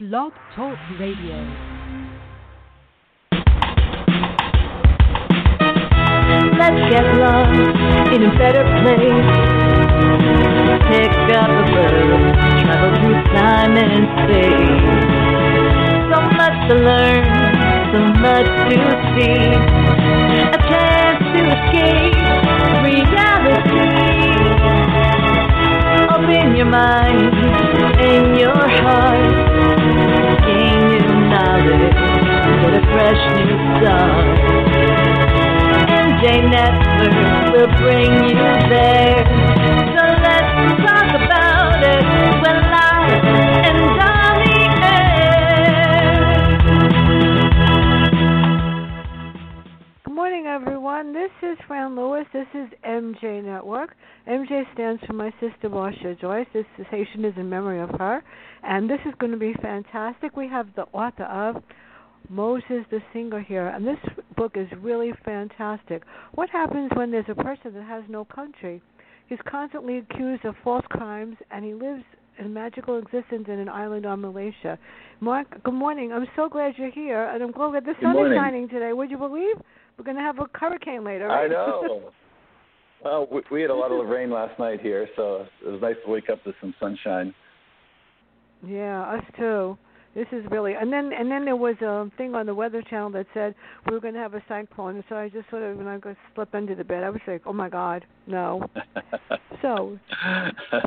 Blog Talk Radio. Let's get lost in a better place. Pick up a book, travel through time and space. So much to learn, so much to see. A chance to escape reality. Your mind your heart. Gain new knowledge, a fresh new start. Will bring you there. So let's talk about it when live and on the air. Good morning, everyone. This is Fran Lewis. This is MJ Network. MJ stands for my sister Marcia Joyce. This station is in memory of her, and this is going to be fantastic. We have the author of Moses the Singer here, and this book is really fantastic. What happens when there's a person that has no country? He's constantly accused of false crimes, and he lives a magical existence in an island on Malaysia. Mark, good morning. I'm so glad you're here, and I'm glad the sun is shining today. Would you believe? We're going to have a hurricane later. I know. well, we, we had a lot of rain last night here, so it was nice to wake up to some sunshine. yeah, us too. This is really, and then and then there was a thing on the Weather Channel that said we were going to have a cyclone. So I just sort of, when I go slip under the bed, I was like, oh my God, no. So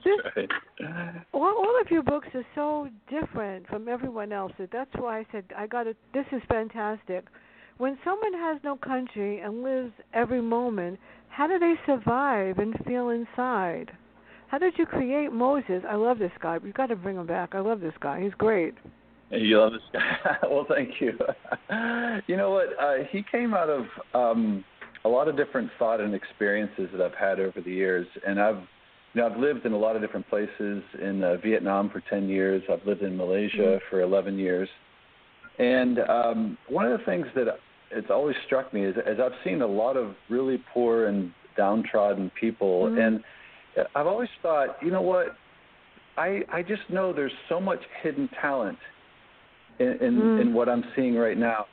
this- right. all, all of your books are so different from everyone else's. That's why I said I got it. This is fantastic. When someone has no country and lives every moment, how do they survive and feel inside? How did you create Moses? I love this guy. You've got to bring him back. I love this guy. He's great. You love this guy. well, thank you. you know what? Uh, he came out of um, a lot of different thought and experiences that I've had over the years, and I've you know I've lived in a lot of different places. In uh, Vietnam for ten years. I've lived in Malaysia for eleven years, and um, one of the things that it's always struck me is as I've seen a lot of really poor and downtrodden people, Mhm. and I've always thought, you know what? I I just know there's so much hidden talent in in, Mm. in what I'm seeing right now,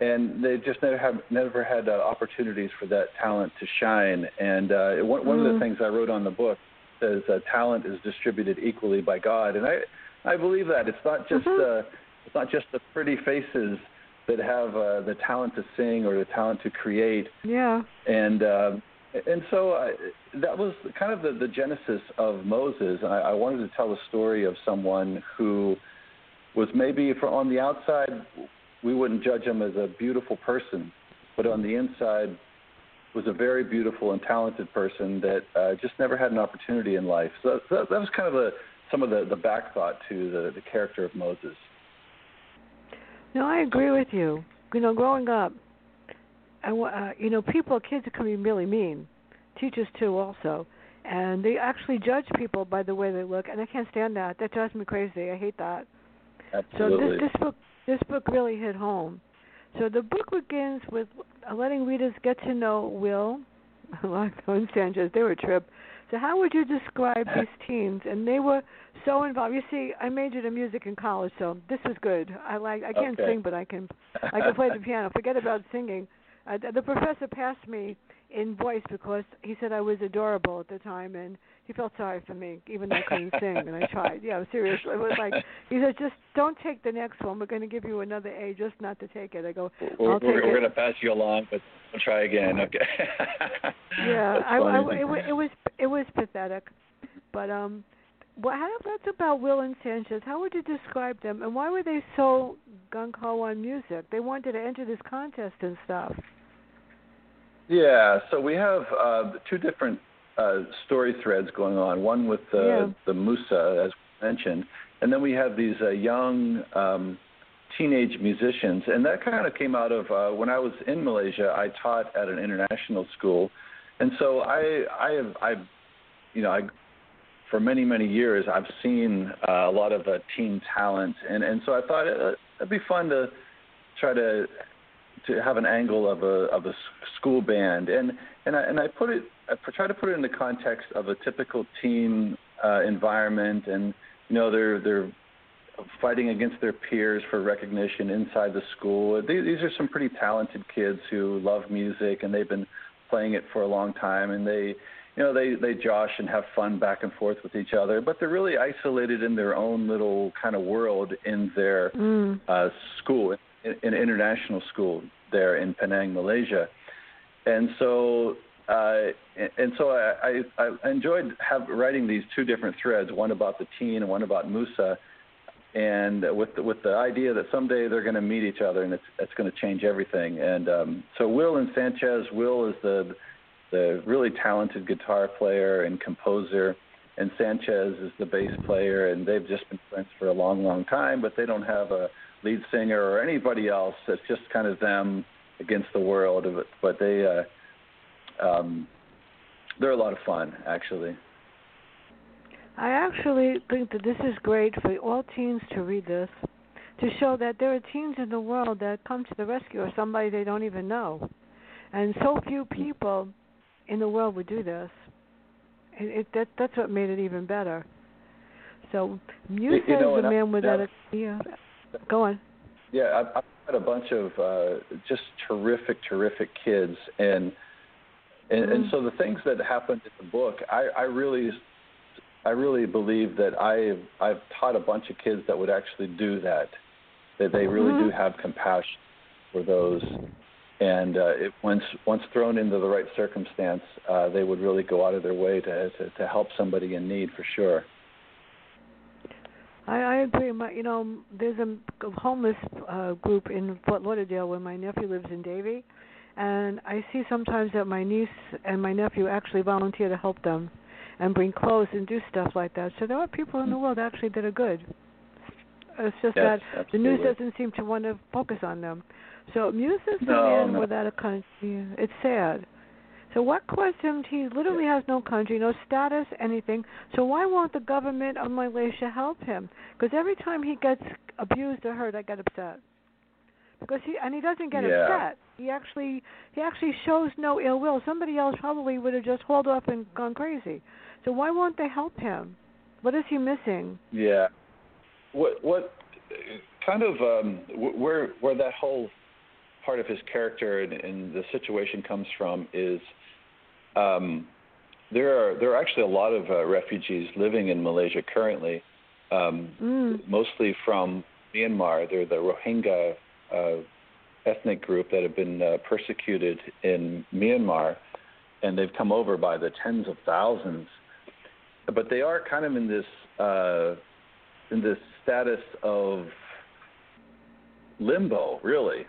and they just never have never had uh, opportunities for that talent to shine. And uh, one one of the things I wrote on the book says uh, talent is distributed equally by God, and I I believe that it's not just Mhm. uh, it's not just the pretty faces that have uh, the talent to sing or the talent to create Yeah. and uh, and so I, that was kind of the, the genesis of Musa. I, I wanted to tell the story of someone who was maybe for on the outside we wouldn't judge him as a beautiful person, but on the inside was a very beautiful and talented person that uh, just never had an opportunity in life. So that, that was kind of the, some of the, the back thought to the, the character of Musa. No, I agree with you. You know, growing up, I, uh, you know, people, kids can be really mean. Teachers too, also, and they actually judge people by the way they look, and I can't stand that. That drives me crazy. I hate that. Absolutely. So this this book this book really hit home. So the book begins with letting readers get to know Will, Lockdown and Sanchez. They were a trip. So how would you describe these teens? And they were so involved. You see, I majored in music in college, so this is good. I like. I can't Okay. sing, but I can. I can play the piano. Forget about singing. Uh, the- the professor passed me in voice because he said I was adorable at the time, and he felt sorry for me, even though I couldn't sing. And I tried. Yeah, seriously. It was like he said, just don't take the next one. We're going to give you another A, just not to take it. I go, we're take we're, it. we're going to pass you along, but we'll try again. Okay. yeah, I, I, it, wa- it was it was pathetic, but um, what how that's about Will and Sanchez? How would you describe them, and why were they so gung ho on music? They wanted to enter this contest and stuff. Yeah, so we have uh, two different uh, story threads going on. One with the Yeah. the Musa, as mentioned, and then we have these uh, young um, teenage musicians, and that kind of came out of uh, when I was in Malaysia. I taught at an international school, and so I I have I, you know I. For many many years, I've seen uh, a lot of uh, teen talent, and and so I thought uh, it'd be fun to try to to have an angle of a of a school band, and and I and I put it I try to put it in the context of a typical teen uh, environment, and you know they're they're fighting against their peers for recognition inside the school. These are some pretty talented kids who love music and they've been playing it for a long time and they you know they they josh and have fun back and forth with each other but they're really isolated in their own little kind of world in their mm. uh school in international school there in Penang Malaysia. And so uh, and so I, I, I enjoyed have, writing these two different threads, one about the teen and one about Musa, and with the, with the idea that someday they're going to meet each other and it's it's going to change everything. And um, so Will and Sanchez, Will is the the really talented guitar player and composer, and Sanchez is the bass player, and they've just been friends for a long, long time, but they don't have a lead singer or anybody else. It's just kind of them against the world. But they uh, um, they're a lot of fun, actually. I actually think that this is great for all teens to read this, to show that there are teens in the world that come to the rescue of somebody they don't even know. And so few people in the world would do this. It, it that that's what made it even better. So you, you know, the man without a yeah. Go on. Yeah, I've, I've had a bunch of uh, just terrific, terrific kids, and and, mm. and so the things that happened in the book, I, I really, I really believe that I've I've taught a bunch of kids that would actually do that, that they really mm-hmm. do have compassion for those and uh, it, once once thrown into the right circumstance, uh, they would really go out of their way to, to to help somebody in need for sure. I, I agree. My, you know, there's a homeless uh, group in Fort Lauderdale where my nephew lives in Davie, and I see sometimes that my niece and my nephew actually volunteer to help them, and bring clothes and do stuff like that. So there are people in the world actually that are good. It's just yes, that absolutely. the news doesn't seem to want to focus on them. So Musa's no, no. without a country. It's sad. So what caused him? He literally has no country, no status, anything. So why won't the government of Malaysia help him? Because every time he gets abused or hurt, I get upset. Because he and he doesn't get yeah. upset. He actually he actually shows no ill will. Somebody else probably would have just hauled off and gone crazy. So why won't they help him? What is he missing? Yeah. What what kind of um where where that whole part of his character and, and the situation comes from is um, there are there are actually a lot of uh, refugees living in Malaysia currently, um, mm. mostly from Myanmar. They're the Rohingya uh, ethnic group that have been uh, persecuted in Myanmar, and they've come over by the tens of thousands. But they are kind of in this uh, in this status of limbo, really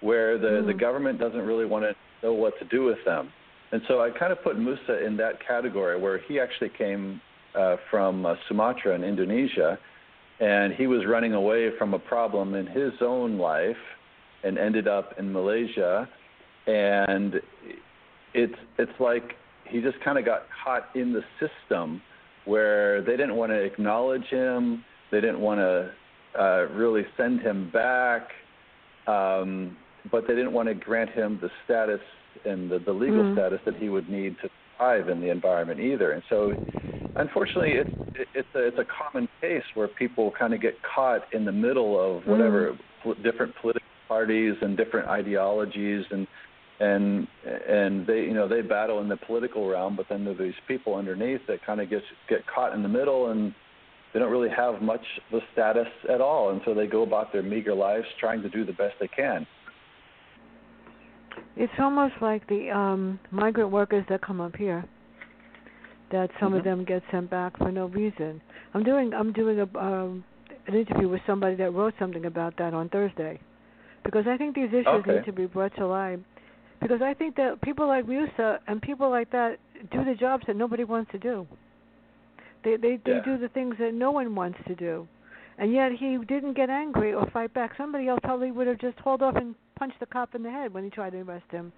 where the mm. the government doesn't really want to know what to do with them. And so I kind of put Musa in that category where he actually came uh, from uh, Sumatra in Indonesia, and he was running away from a problem in his own life, and ended up in Malaysia, and it's it's like he just kind of got caught in the system where they didn't want to acknowledge him, they didn't want to uh, really send him back. Um, but they didn't want to grant him the status and the, the legal mm. status that he would need to thrive in the environment either. And so, unfortunately, it's it's a, it's a common case where people kind of get caught in the middle of whatever mm. pl- different political parties and different ideologies and and and they you know they battle in the political realm, but then there are these people underneath that kind of get get caught in the middle and they don't really have much of a status at all, and so they go about their meager lives trying to do the best they can. It's almost like the um migrant workers that come up here. That some mm-hmm. of them get sent back for no reason. I'm doing I'm doing a um an interview with somebody that wrote something about that on Thursday. Because I think these issues okay. need to be brought to light. Because I think that people like Musa and people like that do the jobs that nobody wants to do. They they they yeah. do the things that no one wants to do. And yet he didn't get angry or fight back. Somebody else probably would have just hauled off and punched the cop in the head when he tried to arrest him.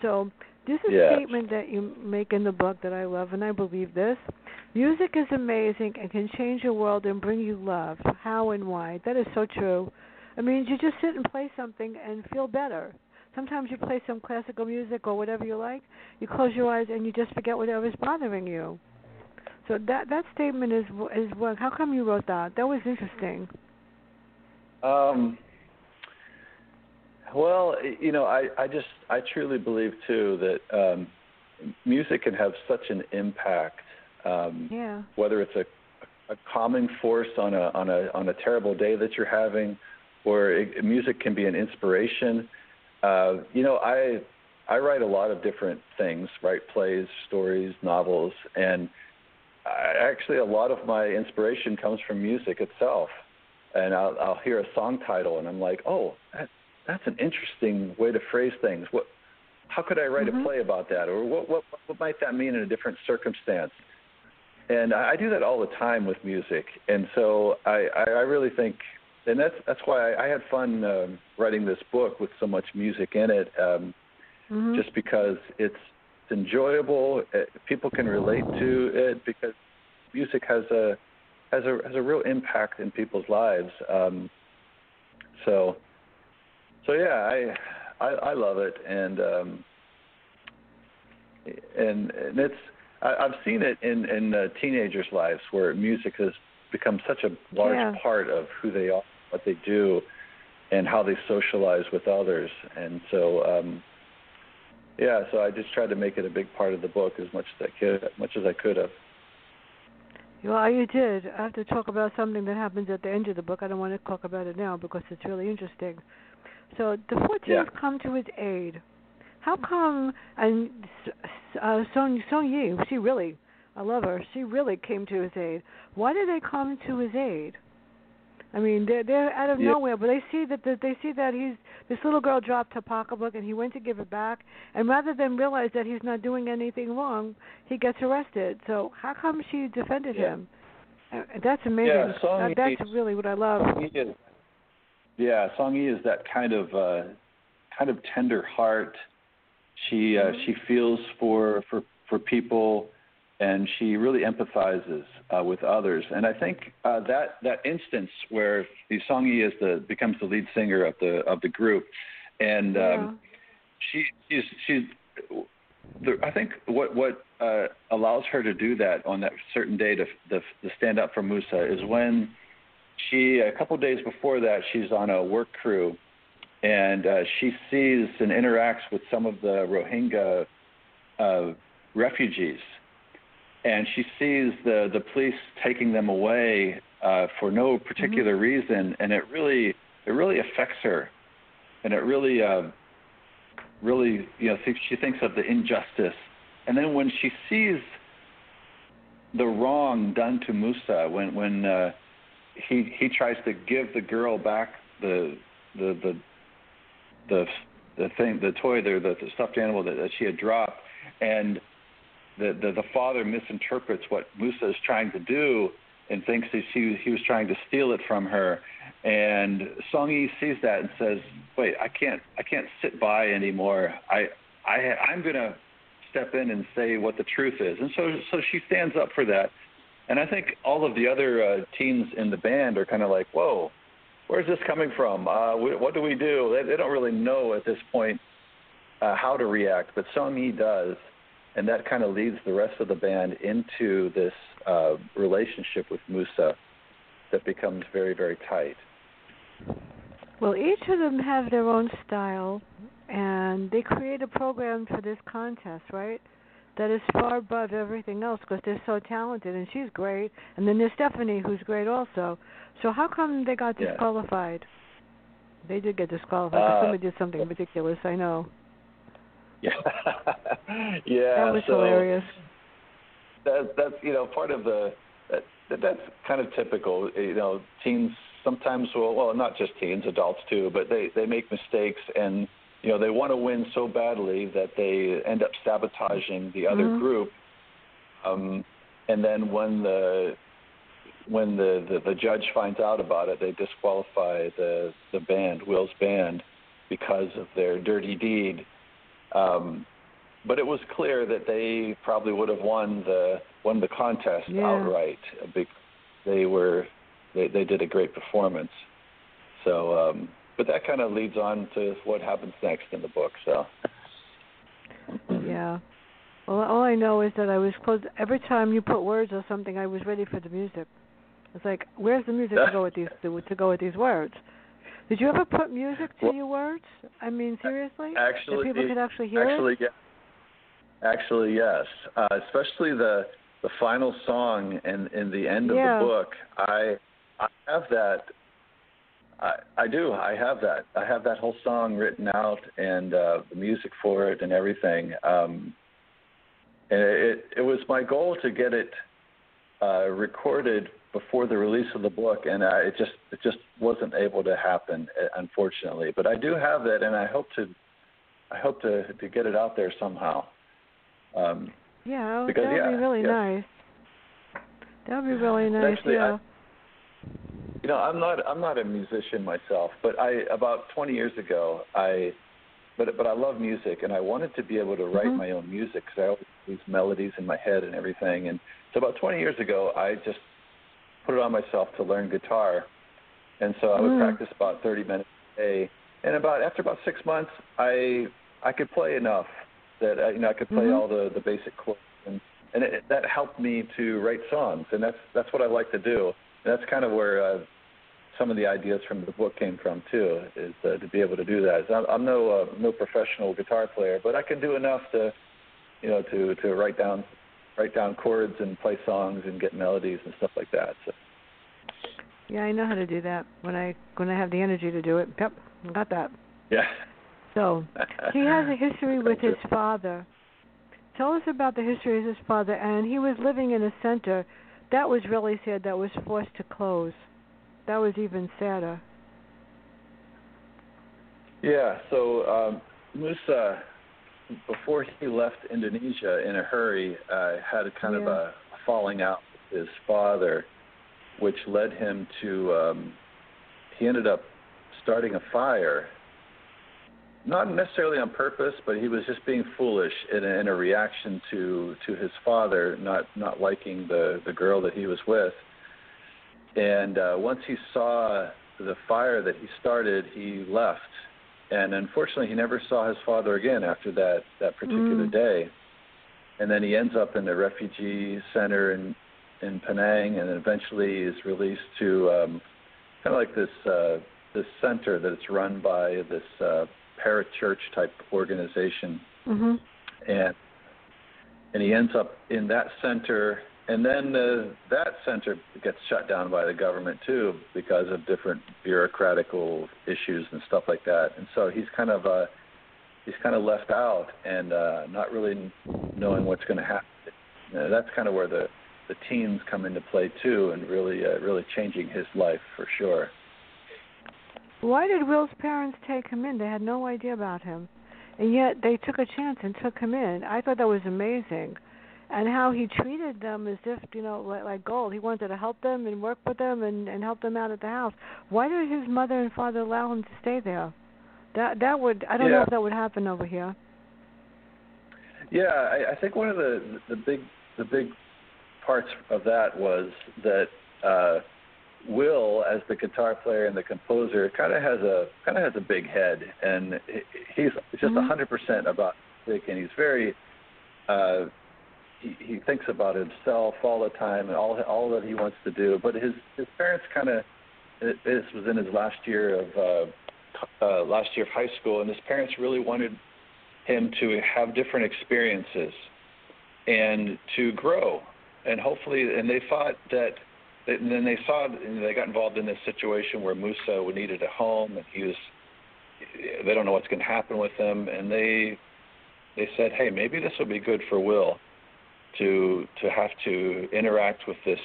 So this is yeah. a statement that you make in the book that I love, and I believe this. Music is amazing and can change your world and bring you love. How and why? That is so true. I mean, you just sit and play something and feel better. Sometimes you play some classical music or whatever you like. You close your eyes and you just forget whatever's bothering you. So So that that statement is is what? How come you wrote that? That was interesting. Um. Well, you know, I I just I truly believe too that um, music can have such an impact. Um, yeah. Whether it's a a calming force on a on a on a terrible day that you're having, or it, music can be an inspiration. Uh, you know, I I write a lot of different things, write plays, stories, novels, and I, actually a lot of my inspiration comes from music itself. And I'll, I'll hear a song title, and I'm like, oh, that, that's an interesting way to phrase things. What, how could I write mm-hmm. a play about that, or what, what what might that mean in a different circumstance? And I, I do that all the time with music, and so I, I, I really think, and that's that's why I, I had fun um, writing this book with so much music in it. Um, mm-hmm. just because it's enjoyable. It, people can relate to it because music has a has a has a real impact in people's lives. Um, so so yeah, I, I I love it, and um, and and it's I, I've seen it in in uh, teenagers' lives where music has become such a large yeah. part of who they are, what they do, and how they socialize with others, and so. um yeah, so I just tried to make it a big part of the book as much as I could, as much as I could have. Well, you did. I have to talk about something that happens at the end of the book. I don't want to talk about it now because it's really interesting. So the 14th yeah. come to his aid. How come? And uh, Song Song Yi, she really, I love her. She really came to his aid. Why did they come to his aid? I mean, they're they're out of yeah. nowhere, but they see that the, they see that he's this little girl dropped her pocketbook and he went to give it back, and rather than realize that he's not doing anything wrong, he gets arrested. So how come she defended yeah. him? Uh, that's amazing. Yeah, Song that, that's really what I love. Yi is, yeah, Song Yi is that kind of uh, kind of tender heart. She uh, mm-hmm. she feels for for for people and she really empathizes uh, with others. And I think uh, that that instance where Song Yi is the becomes the lead singer of the of the group, and yeah. um, she she's she's. The, I think what what uh, allows her to do that on that certain day to, to to stand up for Musa is when she a couple days before that she's on a work crew, and uh, she sees and interacts with some of the Rohingya uh, refugees. And she sees the the police taking them away uh, for no particular mm-hmm. reason, and it really it really affects her, and it really uh, really you know she thinks of the injustice, and then when she sees the wrong done to Musa, when when uh, he he tries to give the girl back the the the the the thing the toy there the, the stuffed animal that, that she had dropped and the, the the father misinterprets what Musa is trying to do and thinks that she he was trying to steal it from her. And Song Yi sees that and says, "Wait, I can't I can't sit by anymore. I I I'm gonna step in and say what the truth is." And so so she stands up for that. And I think all of the other uh, teens in the band are kind of like, "Whoa, where's this coming from? Uh, what do we do?" They, they don't really know at this point uh, how to react, but Song Yi does and that kind of leads the rest of the band into this uh, relationship with Musa that becomes very, very tight. Well, each of them have their own style, and they create a program for this contest, right? That is far above everything else because they're so talented, and she's great. And then there's Stephanie, who's great also. So how come they got disqualified? Yeah. They did get disqualified. Uh, somebody did something ridiculous. I know. Yeah, yeah. That was so hilarious. That that's you know part of the that, that's kind of typical. You know, teens sometimes will well not just teens, adults too, but they they make mistakes and you know they want to win so badly that they end up sabotaging the other mm-hmm. group. Um, and then when the when the, the the judge finds out about it, they disqualify the the band, Will's band, because of their dirty deed um, but it was clear that they probably would have won the won the contest yeah. outright. Because they were they, they did a great performance. So, um, but that kind of leads on to what happens next in the book. So. Yeah. Well, all I know is that I was close. Every time you put words or something, I was ready for the music. It's like, where's the music to go with these to, to go with these words? Did you ever put music to well, your words? I mean, seriously? Actually, that people could actually hear actually, it. Yeah. Actually, yes. Uh, especially the the final song and in the end of yeah. the book. I I have that. I I do. I have that. I have that whole song written out and uh, the music for it and everything. Um, and it it was my goal to get it uh, recorded before the release of the book, and uh, it just it just wasn't able to happen, uh, unfortunately. But I do have that, and I hope to I hope to to get it out there somehow. Um, yeah, because, that'd yeah, be really yeah. nice. That'd be really nice. Actually, yeah. I, you know, I'm not I'm not a musician myself, but I about 20 years ago I but but I love music and I wanted to be able to write Mhm. my own music because I always have these melodies in my head and everything. And so about 20 years ago, I just put it on myself to learn guitar, and so I would Mm. practice about 30 minutes a day. And about after about six months, I I could play enough that I, you know I could play Mhm. all the the basic chords and and it, that helped me to write songs and that's that's what I like to do. That's kind of where uh, some of the ideas from the book came from too, is uh, to be able to do that. I'm, I'm no uh, no professional guitar player, but I can do enough to, you know, to to write down write down chords and play songs and get melodies and stuff like that. So Yeah, I know how to do that when I when I have the energy to do it. Yep, got that. yeah. So he has a history with his father. Tell us about the history of his father. And he was living in a center that was really sad. That was forced to close. That was even sadder. Yeah. So um, Musa, before he left Indonesia in a hurry, uh, had a kind of a falling out with his father, which led him to. Um, he ended up starting a fire. Not necessarily on purpose, but he was just being foolish in a, in a reaction to to his father not not liking the the girl that he was with. And uh, once he saw the fire that he started, he left and unfortunately he never saw his father again after that that particular Mm. day and then he ends up in a refugee center in in Penang and then eventually is released to um kind of like this uh this center that's run by this uh parachurch type organization. Mhm. and and he ends up in that center and then uh, that center gets shut down by the government too because of different bureaucratical issues and stuff like that. And so he's kind of uh he's kind of left out and uh not really knowing what's going to happen. You know, that's kind of where the the teens come into play too and really uh, really changing his life for sure Why did Will's parents take him in? They had no idea about him, and yet they took a chance and took him in. I thought that was amazing, and how he treated them as if you know like, like gold. He wanted to help them and work with them and and help them out at the house. Why did his mother and father allow him to stay there? That that would I don't know if that would happen over here. Yeah, I, I think one of the the big the big parts of that was that uh, Will, as the guitar player and the composer, kind of has a kind of has a big head, and he's just a Mhm. hundred percent about music, and he's very uh, he, he thinks about himself all the time and all all that he wants to do. But his his parents kind of this was in his last year of uh, uh, last year of high school, and his parents really wanted him to have different experiences and to grow and hopefully and they thought that and then they saw they got involved in this situation where Musa needed a home and he was they don't know what's going to happen with him and they they said hey maybe this will be good for Will to to have to interact with this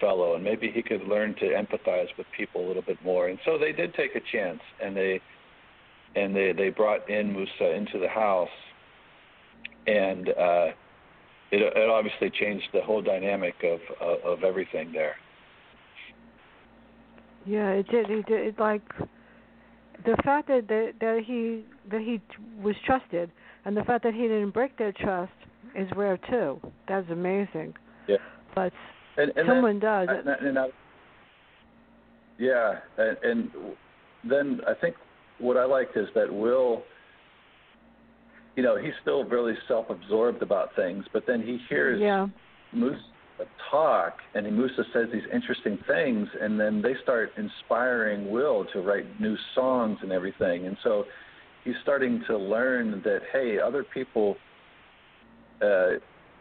fellow and maybe he could learn to empathize with people a little bit more. And so they did take a chance and they and they they brought in Musa into the house, and uh, it it obviously changed the whole dynamic of of, of everything there. Yeah, it did. It did. It, like the fact that, that that he that he was trusted, and the fact that he didn't break their trust is rare too. That's amazing. Yeah. But And, and someone then, does. And, and I, yeah, and, and then I think what I liked is that Will you know, he's still really self-absorbed about things, but then he hears yeah. Musa talk, and Musa says these interesting things, and then they start inspiring Will to write new songs and everything, and so he's starting to learn that hey, other people uh,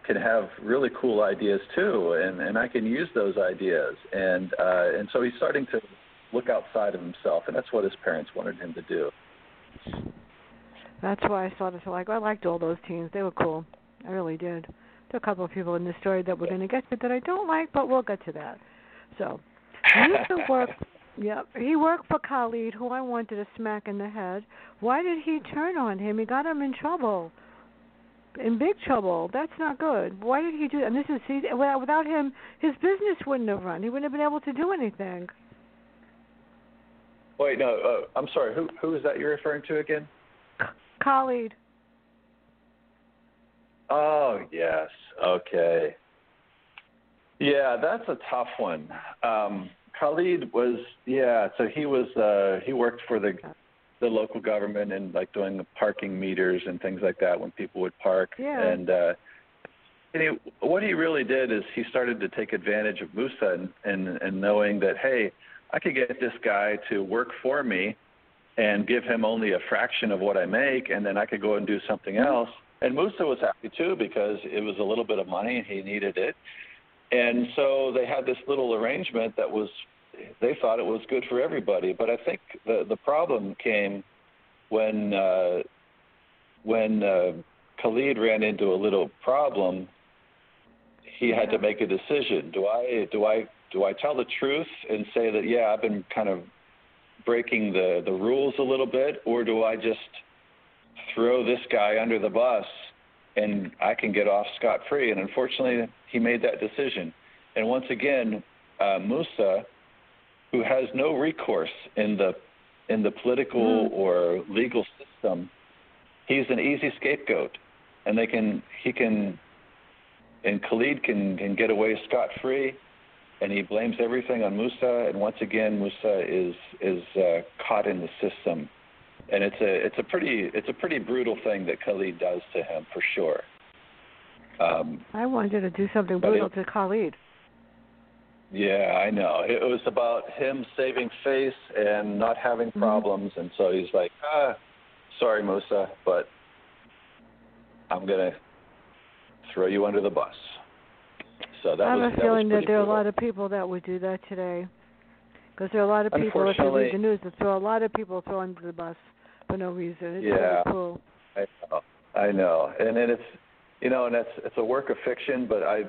can have really cool ideas too, and and I can use those ideas, and uh, and so he's starting to look outside of himself, and that's what his parents wanted him to do. That's why I started to like. I liked all those teams. they were cool. I really did. There are a couple of people in the story that we're going to get to that I don't like, but we'll get to that. So, he used to work. Yeah, he worked for Khalid, who I wanted to smack in the head. Why did he turn on him? He got him in trouble, in big trouble. That's not good. Why did he do? And this is he, without him, his business wouldn't have run. He wouldn't have been able to do anything. Wait, no, uh, I'm sorry. Who who is that you're referring to again? Khalid. Oh yes. Okay. Yeah, that's a tough one. Um, Khalid was yeah, so he was uh he worked for the the local government and like doing the parking meters and things like that when people would park. Yeah. And uh and he, what he really did is he started to take advantage of Musa and, and and knowing that hey, I could get this guy to work for me and give him only a fraction of what I make, and then I could go and do something else. And Musa was happy too because it was a little bit of money and he needed it. And so they had this little arrangement that was, they thought it was good for everybody. But I think the the problem came when uh, when uh, Khalid ran into a little problem. He had to make a decision. Do I do I do I tell the truth and say that yeah I've been kind of breaking the the rules a little bit, or do I just throw this guy under the bus and I can get off scot free? And unfortunately, he made that decision. And once again, uh, Musa, who has no recourse in the in the political mm. or legal system, he's an easy scapegoat, and they can he can and Khalid can can get away scot free and he blames everything on Musa. And once again, Musa is is uh, caught in the system, and it's a it's a pretty it's a pretty brutal thing that Khalid does to him for sure. Um, I wanted to do something brutal it, to Khalid. Yeah, I know. It was about him saving face and not having mm-hmm. problems, and so he's like, ah, sorry, Musa, but I'm gonna throw you under the bus. So that I have was, a feeling that, that there are a lot of people that would do that today. Because there are a lot of people, if you read the news, that throw a lot of people throw under the bus for no reason. It's yeah, really cool. I know, I know, and then it's, you know, and that's it's a work of fiction, but I,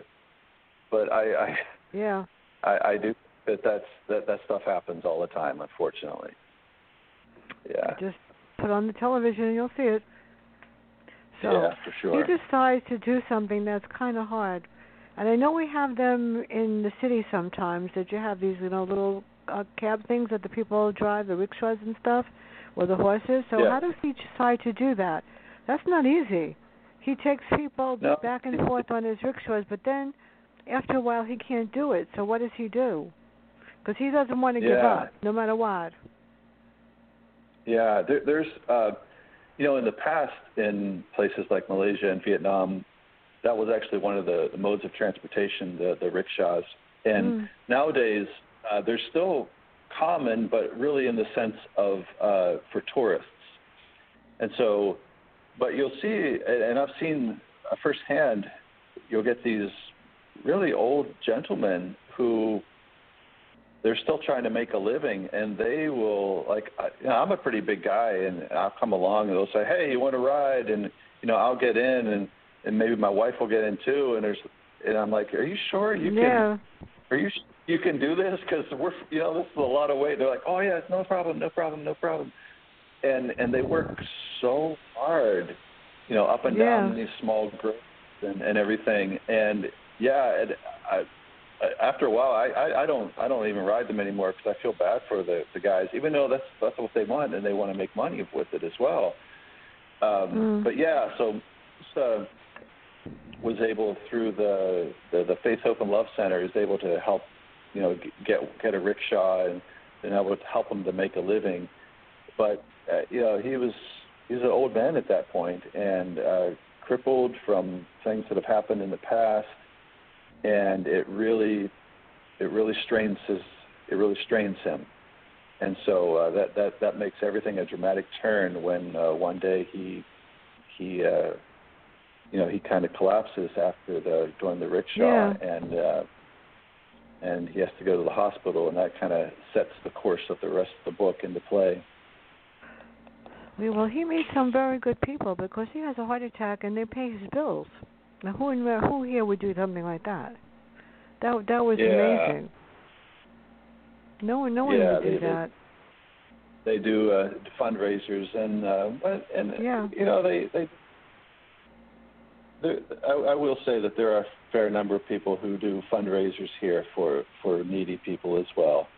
but I, I yeah, I, I do that that's that that stuff happens all the time, unfortunately. Yeah. Just put on the television and you'll see it. So yeah, for sure. he decides to do something that's kind of hard and I know we have them in the city sometimes. That you have these, you know, little uh, cab things that the people drive, the rickshaws and stuff, or the horses. So yeah. how does he decide to do that? That's not easy. He takes people no. back and forth on his rickshaws, but then after a while he can't do it. So what does he do? Because he doesn't want to yeah. give up, no matter what. Yeah, there, there's, uh, you know, in the past in places like Malaysia and Vietnam, that was actually one of the, the modes of transportation, the, the rickshaws. And mm. nowadays, uh, they're still common, but really in the sense of uh, for tourists. And so, but you'll see, and I've seen uh, firsthand, you'll get these really old gentlemen who they're still trying to make a living, and they will like. You know, I'm a pretty big guy, and I'll come along, and they'll say, "Hey, you want to ride?" And you know, I'll get in, and and maybe my wife will get in too. And there's, and I'm like, are you sure you can? Yeah. Are you you can do this? Because we're, you know, this is a lot of weight. They're like, oh yeah, no problem, no problem, no problem. And and they work so hard, you know, up and yeah. down these small groups and and everything. And yeah, and I, after a while, I, I I don't I don't even ride them anymore because I feel bad for the the guys, even though that's that's what they want and they want to make money with it as well. Um, mm. But yeah, so. so was able through the, the the Faith Hope and Love Center is able to help you know get get a rickshaw and and able to help him to make a living. But uh, you know he was he's an old man at that point and uh, crippled from things that have happened in the past, and it really it really strains his it really strains him. And so uh, that that that makes everything a dramatic turn when uh, one day he he uh, you know he kind of collapses after the doing the rickshaw Yeah. and uh, and he has to go to the hospital and that kind of sets the course of the rest of the book into play. Well, he meets some very good people because he has a heart attack and they pay his bills. Now, who in who here would do something like that? That that was Yeah. amazing. No one, no one Yeah, would do they- they- that. They do uh, fundraisers and uh, and Yeah. you know they they. There, I, I will say that there are a fair number of people who do fundraisers here for for needy people as well,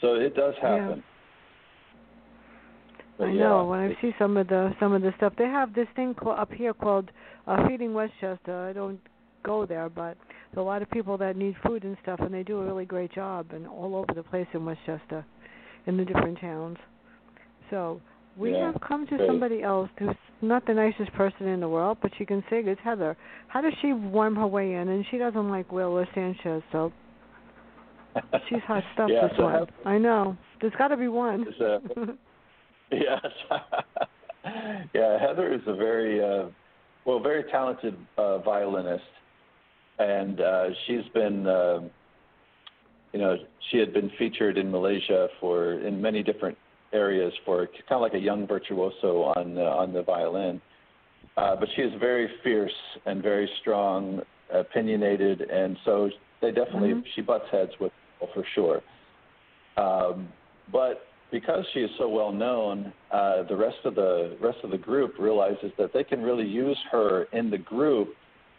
so it does Yeah. happen. But I yeah, know when I see some of the some of the stuff they have this thing called, up here called uh, Feeding Westchester. I don't go there, but there's a lot of people that need food and stuff, and they do a really great job, and all over the place in Westchester, in the different towns. So we Yeah, have come to somebody else who's not the nicest person in the world, but she can sing. It's Heather. How does she worm her way in? And she doesn't like Will or Sanchez, so she's hot stuff. Yeah, this so one. I know. There's got to be one. uh, Yes. yeah, Heather is a very uh, well, very talented uh, violinist, and uh, she's been, uh, you know, she had been featured in Malaysia for in many different areas for kind of like a young virtuoso on uh, on the violin. Uh, but she is very fierce and very strong, opinionated, and so they definitely Mhm. she butts heads with people for sure. Um, but because she is so well known, uh, the rest of the rest of the group realizes that they can really use her in the group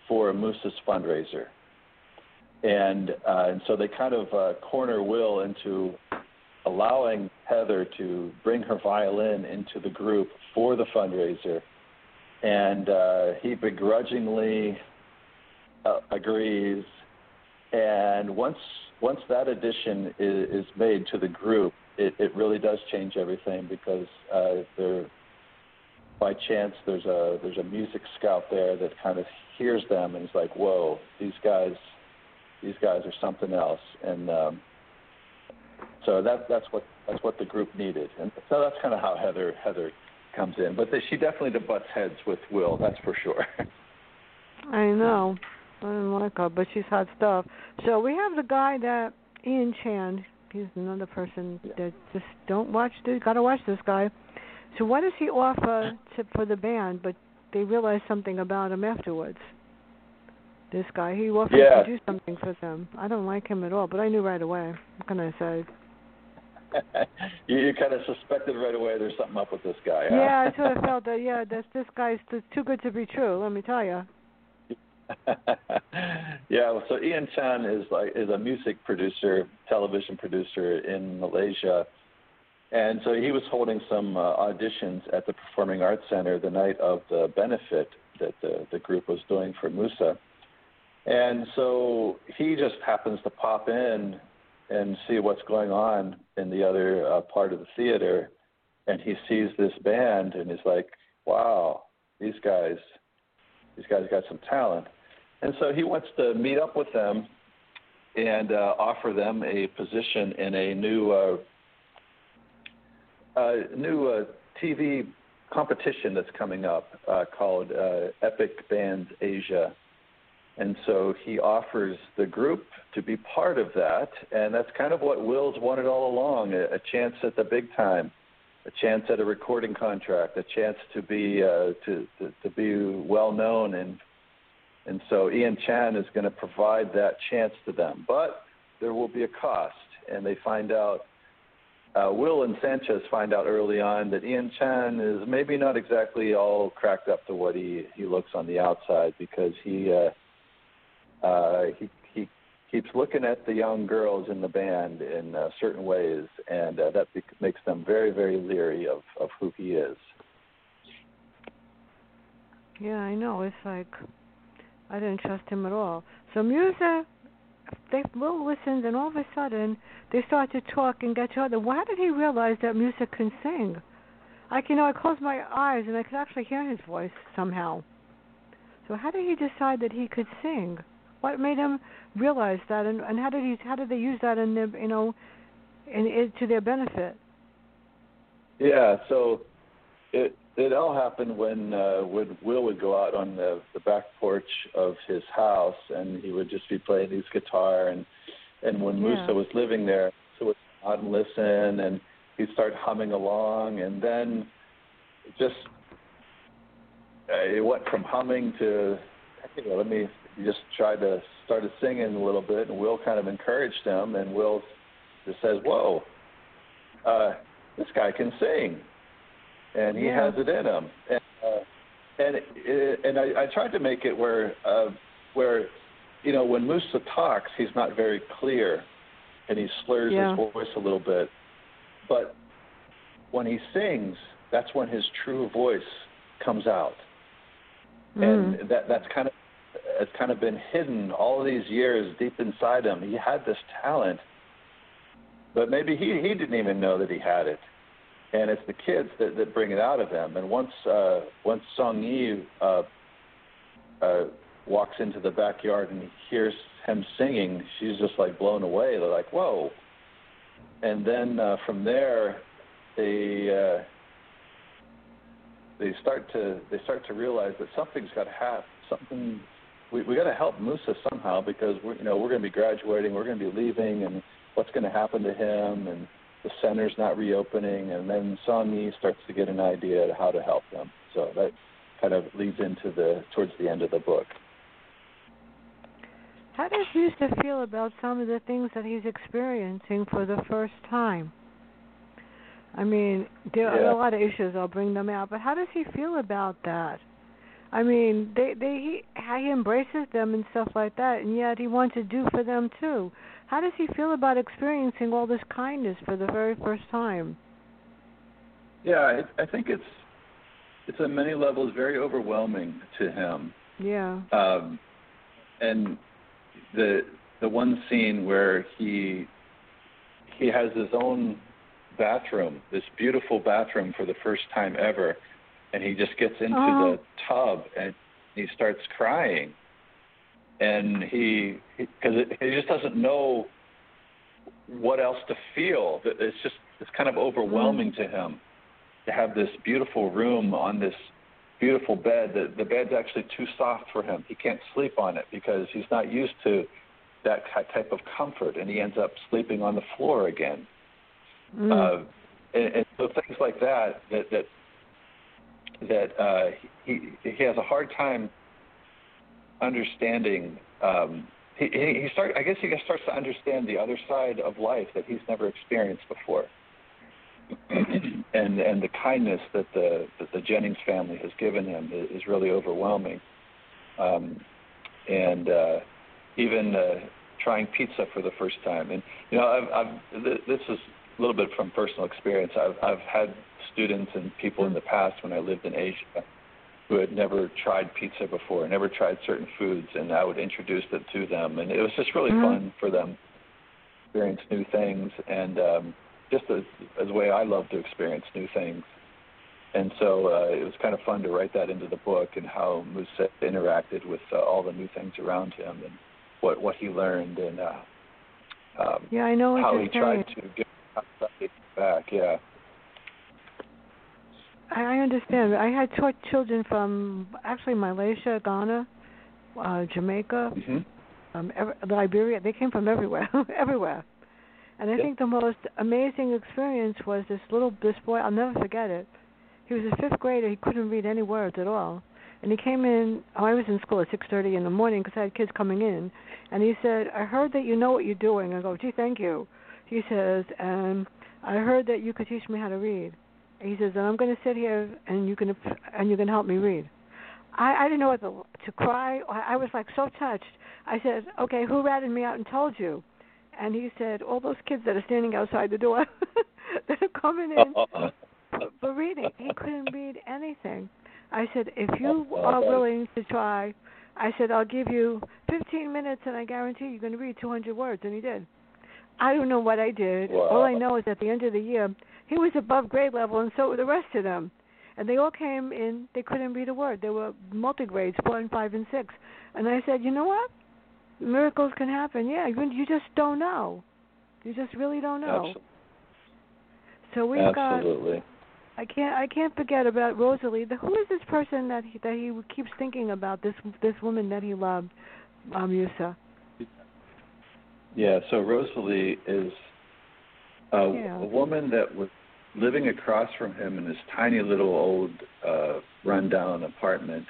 for a Musa's fundraiser, and uh, and so they kind of uh, corner Will into allowing Heather to bring her violin into the group for the fundraiser, and uh, he begrudgingly uh, agrees. And once once that addition is, is made to the group, it, it really does change everything because uh, there, by chance, there's a there's a music scout there that kind of hears them and is like, "Whoa, these guys, these guys are something else." And um, so that that's what that's what the group needed, and so that's kind of how Heather Heather comes in. But the, she definitely butts heads with Will, that's for sure. I know. I don't like her, but she's hot stuff. So we have the guy that Ian Chan. He's another person Yeah. that just don't watch. This, gotta watch this guy. So what does he offer to, for the band? But they realize something about him afterwards. This guy, he offers Yeah. to do something for them. I don't like him at all, but I knew right away. What can I say? you, you kind of suspected right away there's something up with this guy. huh? Yeah, I sort of felt that. Yeah, that's this guy's too good to be true. Let me tell you. yeah, well, so Ian Chan is like is a music producer, television producer in Malaysia, and so he was holding some uh, auditions at the Performing Arts Center the night of the benefit that the the group was doing for Musa, and so he just happens to pop in and see what's going on in the other uh, part of the theater, and he sees this band and he's like, "Wow, these guys, these guys got some talent." And so he wants to meet up with them and uh, offer them a position in a new uh, uh, new uh, TV competition that's coming up uh, called uh, Epic Bands Asia. And so he offers the group to be part of that, and that's kind of what Will's wanted all along: a, a chance at the big time, a chance at a recording contract, a chance to be uh, to, to to be well known and and so Ian Chan is going to provide that chance to them. But there will be a cost. And they find out, uh, Will and Sanchez find out early on that Ian Chan is maybe not exactly all cracked up to what he, he looks on the outside because he, uh, uh, he, he keeps looking at the young girls in the band in uh, certain ways. And uh, that makes them very, very leery of, of who he is. Yeah, I know. It's like I didn't trust him at all. So Musa, they Will listened, and all of a sudden they start to talk and get to other. Why did he realize that Musa can sing? like you know, I closed my eyes and I could actually hear his voice somehow. So how did he decide that he could sing? What made him realize that, and, and how did he how did they use that in their you know, in it to their benefit? Yeah, so it it all happened when uh, when Will would go out on the the back porch of his house and he would just be playing his guitar and and when Yeah. Musa was living there, so would come out and listen and he'd start humming along and then just uh, it went from humming to you know, let me just tried to started singing a little bit and Will kind of encouraged him and Will just says, Whoa, uh, this guy can sing and he Yeah. has it in him. And uh, and it, and I, I tried to make it where uh, where you know when Musa talks, he's not very clear, and he slurs Yeah. his voice a little bit. But when he sings, that's when his true voice comes out, Mm. and that that's kind of it's kind of been hidden all these years deep inside him. He had this talent, but maybe he he didn't even know that he had it and it's the kids that, that bring it out of him. And once uh, once Song Yi uh, uh, walks into the backyard and hears him singing, she's just like blown away. They're like, "Whoa!" And then uh, from there, they uh, they start to they start to realize that something's got to happen. Something we we got to help Musa somehow because we're you know we're going to be graduating, we're going to be leaving, and what's going to happen to him and the center's not reopening, and then Yi starts to get an idea of how to help them. So that kind of leads into the towards the end of the book. How does Musa feel about some of the things that he's experiencing for the first time? I mean, there are a lot of issues. I'll bring them out, but how does he feel about that? I mean, they they he, how he embraces them and stuff like that, and yet he wants to do for them too. How does he feel about experiencing all this kindness for the very first time? Yeah, I, I think it's it's on many levels very overwhelming to him. Yeah. Um, and the the one scene where he he has his own bathroom, this beautiful bathroom for the first time ever, and he just gets into Oh. the tub and he starts crying, and he because he just doesn't know what else to feel. It's just it's kind of overwhelming to him to have this beautiful room on this beautiful bed. The, the bed's actually too soft for him. He can't sleep on it because he's not used to that type of comfort, and he ends up sleeping on the floor again. Mm. Uh, and, and so things like that that that that uh, he he has a hard time understanding. Um, he he start I guess he starts to understand the other side of life that he's never experienced before. and and the kindness that the that the Jennings family has given him is, is really overwhelming. Um, and uh, even uh, trying pizza for the first time, and you know, I've, I've th- this is a little bit from personal experience. I've I've had students and people in the past when I lived in Asia who had never tried pizza before, never tried certain foods, and I would introduce it to them, and it was just really Mhm. fun for them to experience new things and um, just as, as a way I love to experience new things. And so uh, it was kind of fun to write that into the book and how Musa interacted with uh, all the new things around him and what what he learned and uh, um, Yeah, I know what how he saying. tried to give something back. Yeah. I understand. I had taught children from actually Malaysia, Ghana, uh, Jamaica, hmm um, ev- Liberia. They came from everywhere, everywhere. And I Yeah. think the most amazing experience was this little this boy. I'll never forget it. He was a fifth grader. He couldn't read any words at all. And he came in. Oh, I was in school at six thirty in the morning because I had kids coming in. And he said, "I heard that you know what you're doing." I go, "Gee, thank you." He says, "And I heard that you could teach me how to read." He says, "And I'm going to sit here and you can and you can help me read." I, I didn't know what to, cry. I, I was like so touched. I said, "Okay, who ratted me out and told you?" And he said, "All those kids that are standing outside the door that are coming in for, for reading. He couldn't read anything." I said, "If you are willing to try," I said, "I'll give you 15 minutes, and I guarantee you're going to read 200 words." And he did. I don't know what I did. Wow. All I know is at the end of the year, he was above grade level, and so were the rest of them. And they all came in. They couldn't read a word. They were multi-grades, four and five and six. And I said, you know what? Miracles can happen. Yeah, you, you just don't know. You just really don't know. Absolutely. So we've got Absolutely. I can't I can't forget about Rosalie. The, who is this person that he, that he keeps thinking about? This this woman that he loved, um, Musa. Yeah, so Rosalie is a, Yeah. a woman that was living across from him in this tiny little old uh rundown apartment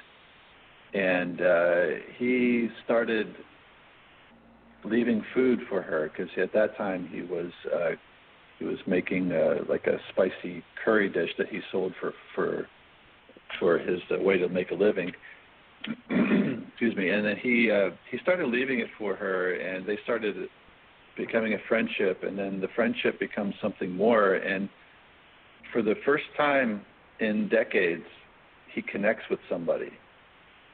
and uh he started leaving food for her because at that time he was uh he was making uh like a spicy curry dish that he sold for for for his uh, way to make a living excuse me and then he uh he started leaving it for her and they started becoming a friendship and then the friendship becomes something more. And for the first time in decades he connects with somebody.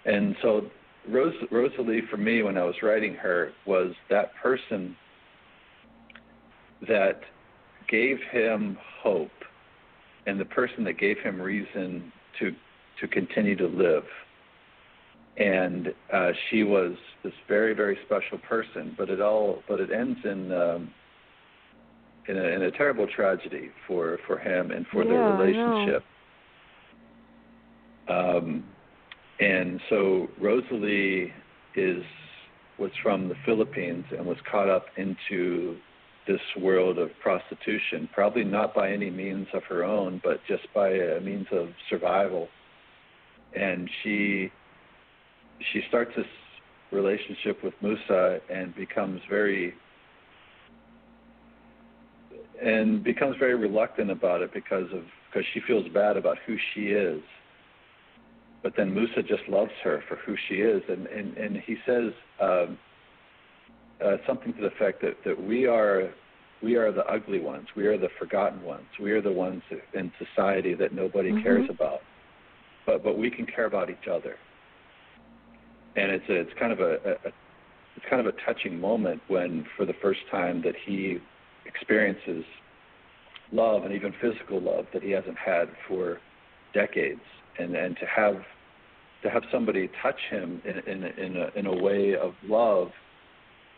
And so Rose, Rosalie for me when I was writing her was that person that gave him hope and the person that gave him reason to to continue to live and uh, she was this very very special person but it all but it ends in um, in a, in a terrible tragedy for for him and for their Yeah, know. relationship um and so Rosalie is was from the Philippines and was caught up into this world of prostitution, probably not by any means of her own, but just by a means of survival. And she she starts this relationship with Musa and becomes very and becomes very reluctant about it because of because she feels bad about who she is. But then Musa just loves her for who she is, and and and he says um, uh, something to the effect that that we are we are the ugly ones, we are the forgotten ones, we are the ones in society that nobody Mhm. cares about, but but we can care about each other, and it's a, it's kind of a, a, it's kind of a touching moment when for the first time that he experiences love and even physical love that he hasn't had for decades. And and to have to have somebody touch him in in in a, in a way of love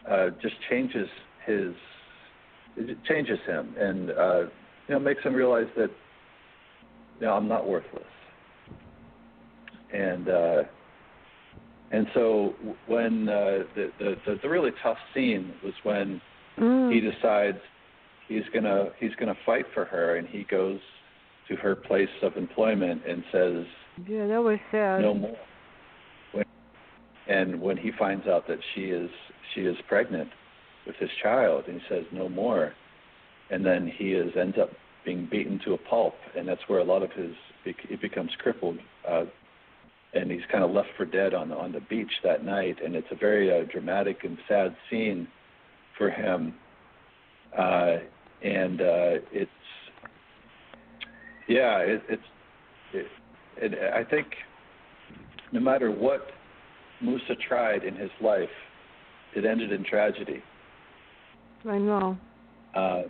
uh, just changes his it changes him and uh, you know makes him realize that you know I'm not worthless. And uh, and so when uh, the, the the really tough scene was when Mm. he decides he's gonna he's gonna fight for her and he goes to her place of employment and says yeah, that was sad. no more when, and when he finds out that she is she is pregnant with his child and he says no more and then he is ends up being beaten to a pulp and that's where a lot of his he becomes crippled uh and he's kind of left for dead on on the beach that night and it's a very uh, dramatic and sad scene for him uh and uh it's yeah it, it's it, it, I think no matter what Musa tried in his life, it ended in tragedy. I know. Uh,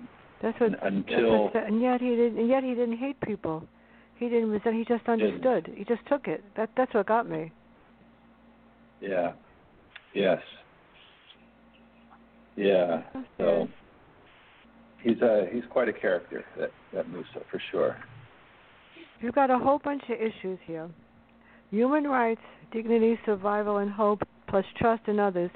That's what. until that's what, and yet he didn't. And yet he didn't hate people. He didn't resent. He just understood. He just took it. That that's what got me. yeah, yes, yeah. So he's a he's quite a character that that Musa for sure. You've got a whole bunch of issues here. Human rights, dignity, survival, and hope, plus trust in others.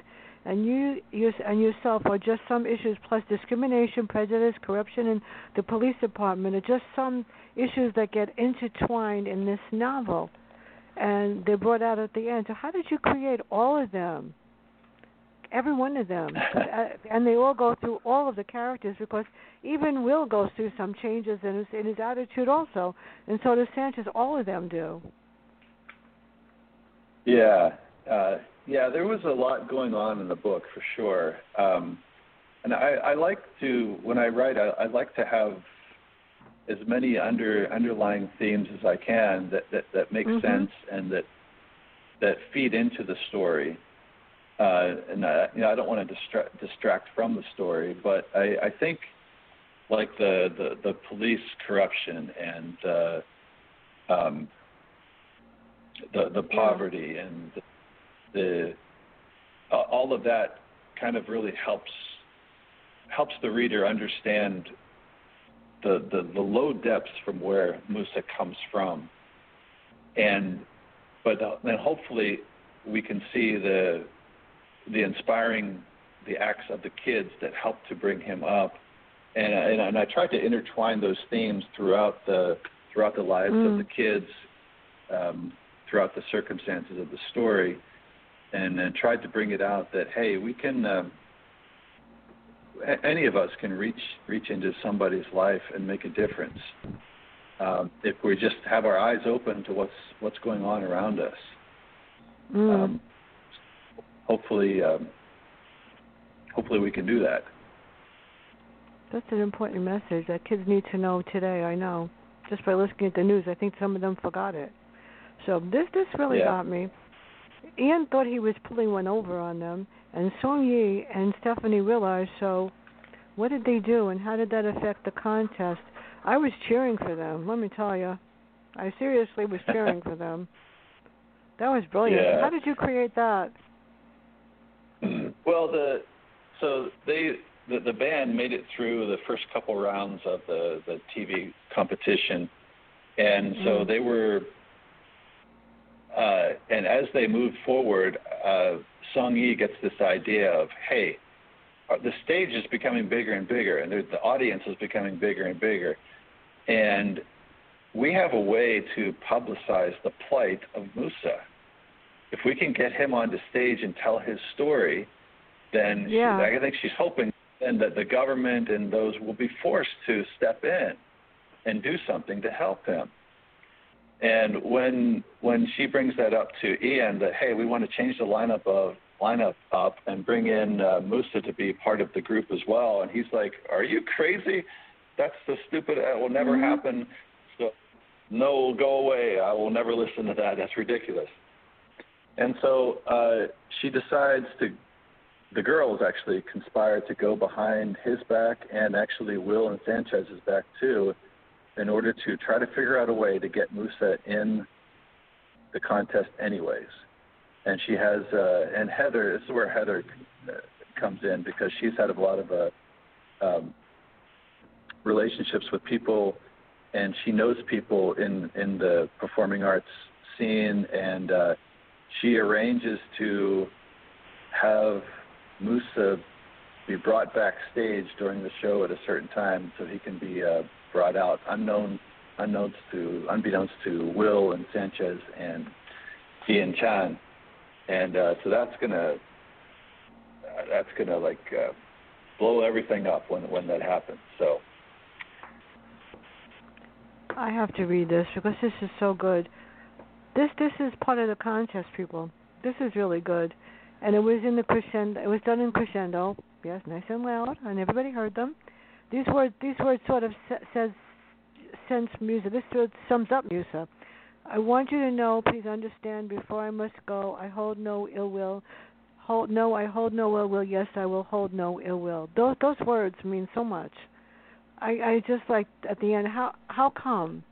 And you, you and yourself are just some issues, plus discrimination, prejudice, corruption in the police department are just some issues that get intertwined in this novel. And they're brought out at the end. So, how did you create all of them? Every one of them. Uh, and they all go through all of the characters because even Will goes through some changes in his, in his attitude also. And so does Sanchez. All of them do. Yeah, uh, yeah. There was a lot going on in the book for sure, um, and I, I like to when I write, I, I like to have as many under underlying themes as I can that that, that make Mhm. sense and that that feed into the story. uh, and I, you know, I don't want to distract distract from the story, but I, I think like the, the the police corruption and uh, um, the the poverty yeah. and the, the uh, all of that kind of really helps helps the reader understand the, the, the low depths from where Musa comes from, and but uh, then hopefully we can see the the inspiring the acts of the kids that help to bring him up, and and, and I tried to intertwine those themes throughout the throughout the lives mm. of the kids, um, throughout the circumstances of the story, and, and tried to bring it out that hey we can. Um, any of us can reach reach into somebody's life and make a difference um, if we just have our eyes open to what's what's going on around us. Mm. Um, hopefully, um, hopefully we can do that. That's an important message that kids need to know today. I know just by listening at the news. I think some of them forgot it. So this this really yeah. got me. Ian thought he was pulling one over on them, and Song Yi and Stephanie realized. So, what did they do, and how did that affect the contest? I was cheering for them. Let me tell you, I seriously was cheering for them. That was brilliant. Yeah. How did you create that? Well, the so they the, the band made it through the first couple rounds of the the TV competition, and so mm. they were. Uh, and as they moved forward, uh, Song Yi gets this idea of, hey, uh, the stage is becoming bigger and bigger, and the audience is becoming bigger and bigger, and we have a way to publicize the plight of Musa. If we can get him onto stage and tell his story, then yeah. she, I think she's hoping then that the government and those will be forced to step in and do something to help him. And when when she brings that up to Ian that hey, we want to change the lineup of lineup up and bring in uh, Musa to be part of the group as well, and he's like, "Are you crazy? That's the stupid. That will never mm-hmm. happen. So, no, go away. I will never listen to that. That's ridiculous." And so uh, she decides to. The girls actually conspire to go behind his back and actually Will and Sanchez's back too, in order to try to figure out a way to get Musa in the contest anyways and she has uh, and Heather. This is where Heather uh, comes in because she's had a lot of uh, um, relationships with people, and she knows people in in the performing arts scene, and uh, she arranges to have Musa be brought backstage during the show at a certain time so he can be uh, brought out unknown unknowns to unbeknownst to Will and Sanchez and Ian Chan and uh, so that's gonna that's gonna like uh, blow everything up when when that happens. So I have to read this because this is so good. This this is part of the contest, people. This is really good, and it was in the crescendo. It was done in crescendo. Yes, nice and loud, and everybody heard them. These words these words sort of says sense Musa. This sort of sums up Musa. I want you to know, please understand, before I must go, I hold no ill will. Hold no, I hold no ill will. Yes, I will hold no ill will. Those those words mean so much. I I just like at the end how how come?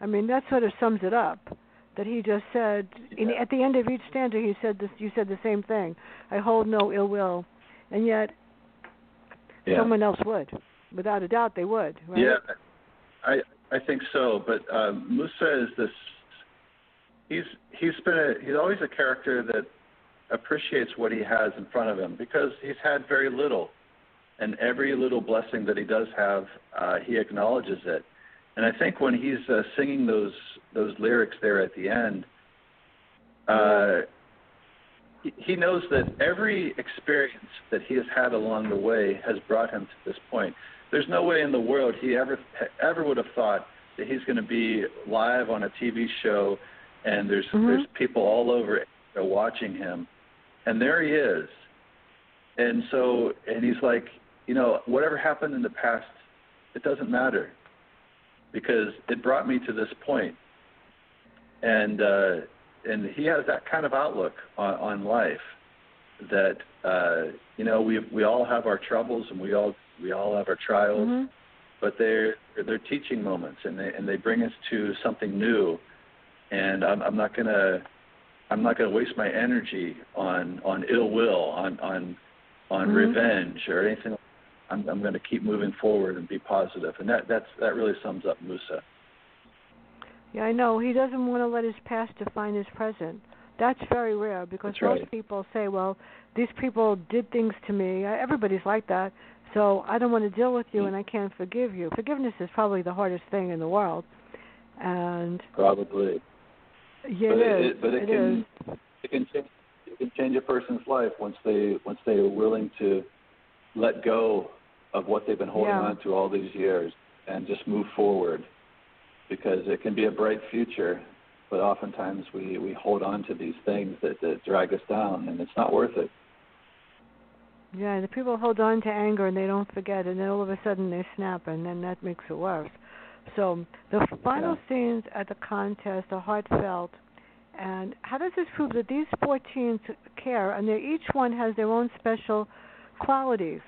I mean that sort of sums it up. That he just said in, at the end of each stanza he said this you said the same thing. I hold no ill will, and yet yeah. someone else would, without a doubt they would. Right? Yeah, I I think so. But um, Musa is this he's he's been a, he's always a character that appreciates what he has in front of him because he's had very little, and every little blessing that he does have, uh, he acknowledges it. And I think when he's uh, singing those those lyrics there at the end, uh, he, he knows that every experience that he has had along the way has brought him to this point. There's no way in the world he ever ever would have thought that he's going to be live on a TV show and there's mm-hmm. there's people all over watching him, and there he is, and so and he's like, you know, whatever happened in the past, it doesn't matter, because it brought me to this point, and uh, and he has that kind of outlook on, on life, that uh, you know we we all have our troubles and we all we all have our trials, hmm but they're they're teaching moments and they and they bring us to something new. And I'm, I'm not gonna I'm not gonna waste my energy on on ill will on on on Mhm. revenge or anything. I'm I'm gonna keep moving forward and be positive. And that that's that really sums up Musa. Yeah, I know. He doesn't want to let his past define his present. That's very rare because That's most right. people say, "Well, these people did things to me." Everybody's like that. So I don't want to deal with you, and I can't forgive you. Forgiveness is probably the hardest thing in the world. And Probably. yeah, but it is. it, but it, It can is. it can change it can change a person's life once they once they are willing to let go of what they've been holding Yeah. on to all these years and just move forward because it can be a bright future but oftentimes we we hold on to these things that, that drag us down and it's not worth it Yeah, the people hold on to anger and they don't forget, and then all of a sudden they snap, and then that makes it worse. So the final Yeah. scenes at the contest are heartfelt. And how does this prove that these four teens care, and they each one has their own special qualities?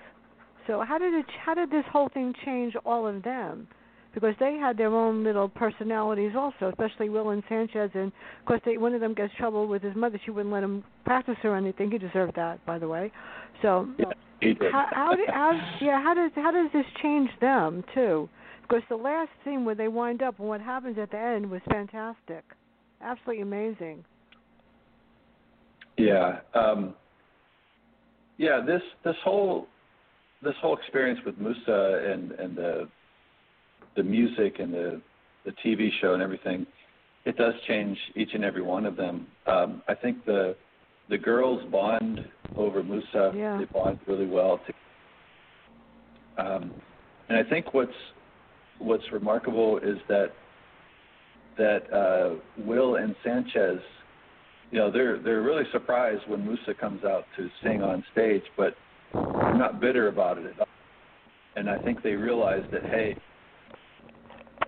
So how did it? How did this whole thing change all of them? Because they had their own little personalities also, especially Will and Sanchez. And of course, they, one of them gets trouble with his mother. She wouldn't let him practice or anything. He deserved that, by the way. So did. how, how, did, how yeah how does how does this change them too? Because the last scene where they wind up and what happens at the end was fantastic, absolutely amazing. Yeah. Um, yeah. This this whole this whole experience with Musa and and the the music and the the TV show and everything, it does change each and every one of them. Um, I think the the girls bond over Musa. Yeah. They bond really well. To, um, and I think what's what's remarkable is that that uh, Will and Sanchez you know they're they're really surprised when Musa comes out to sing on stage, but they're not bitter about it at all. And I think they realize that hey,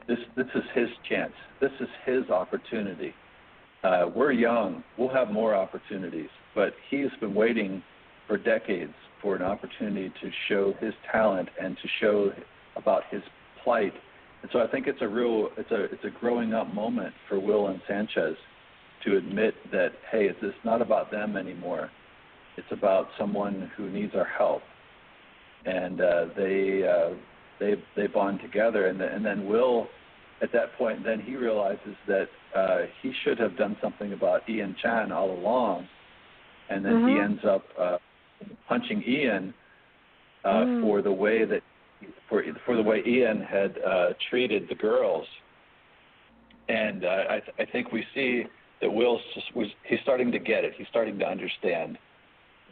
this this is his chance. This is his opportunity. Uh, we're young. We'll have more opportunities, but he's been waiting for decades for an opportunity to show his talent and to show about his plight. And so I think it's a real it's a it's a growing up moment for Will and Sanchez to admit that hey, it's, it's not about them anymore. It's about someone who needs our help, and uh, they uh, they they bond together. And, the, and then Will, at that point, then he realizes that uh, he should have done something about Ian Chan all along, and then he Mhm. ends up uh, punching Ian uh, Mm. for the way that for for the way Ian had uh, treated the girls. And uh, I, th- I think we see that Will's just was he's starting to get it. He's starting to understand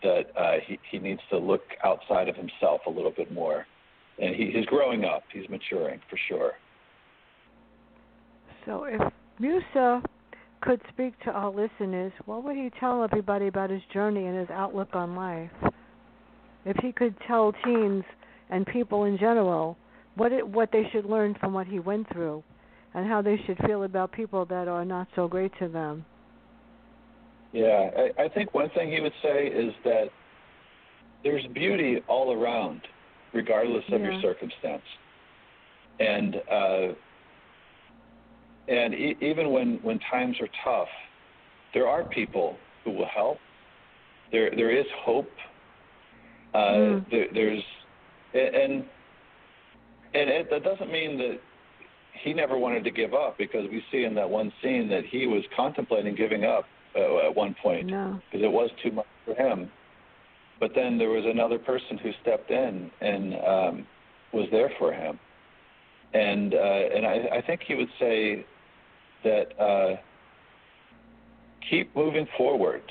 that uh, he he needs to look outside of himself a little bit more, and he, he's growing up. He's maturing for sure. So if Musa could speak to our listeners, what would he tell everybody about his journey and his outlook on life? If he could tell teens and people in general what it, what they should learn from what he went through, and how they should feel about people that are not so great to them. Yeah, I, I think one thing he would say is that there's beauty all around, regardless of your circumstance, and uh, and e- even when when times are tough, there are people who will help. There there is hope. Uh, Mm. there, there's and and it, that doesn't mean that he never wanted to give up because we see in that one scene that he was contemplating giving up uh, at one point No. because it was too much for him. But then there was another person who stepped in and um, was there for him, and uh, and I, I think he would say that uh, keep moving forward,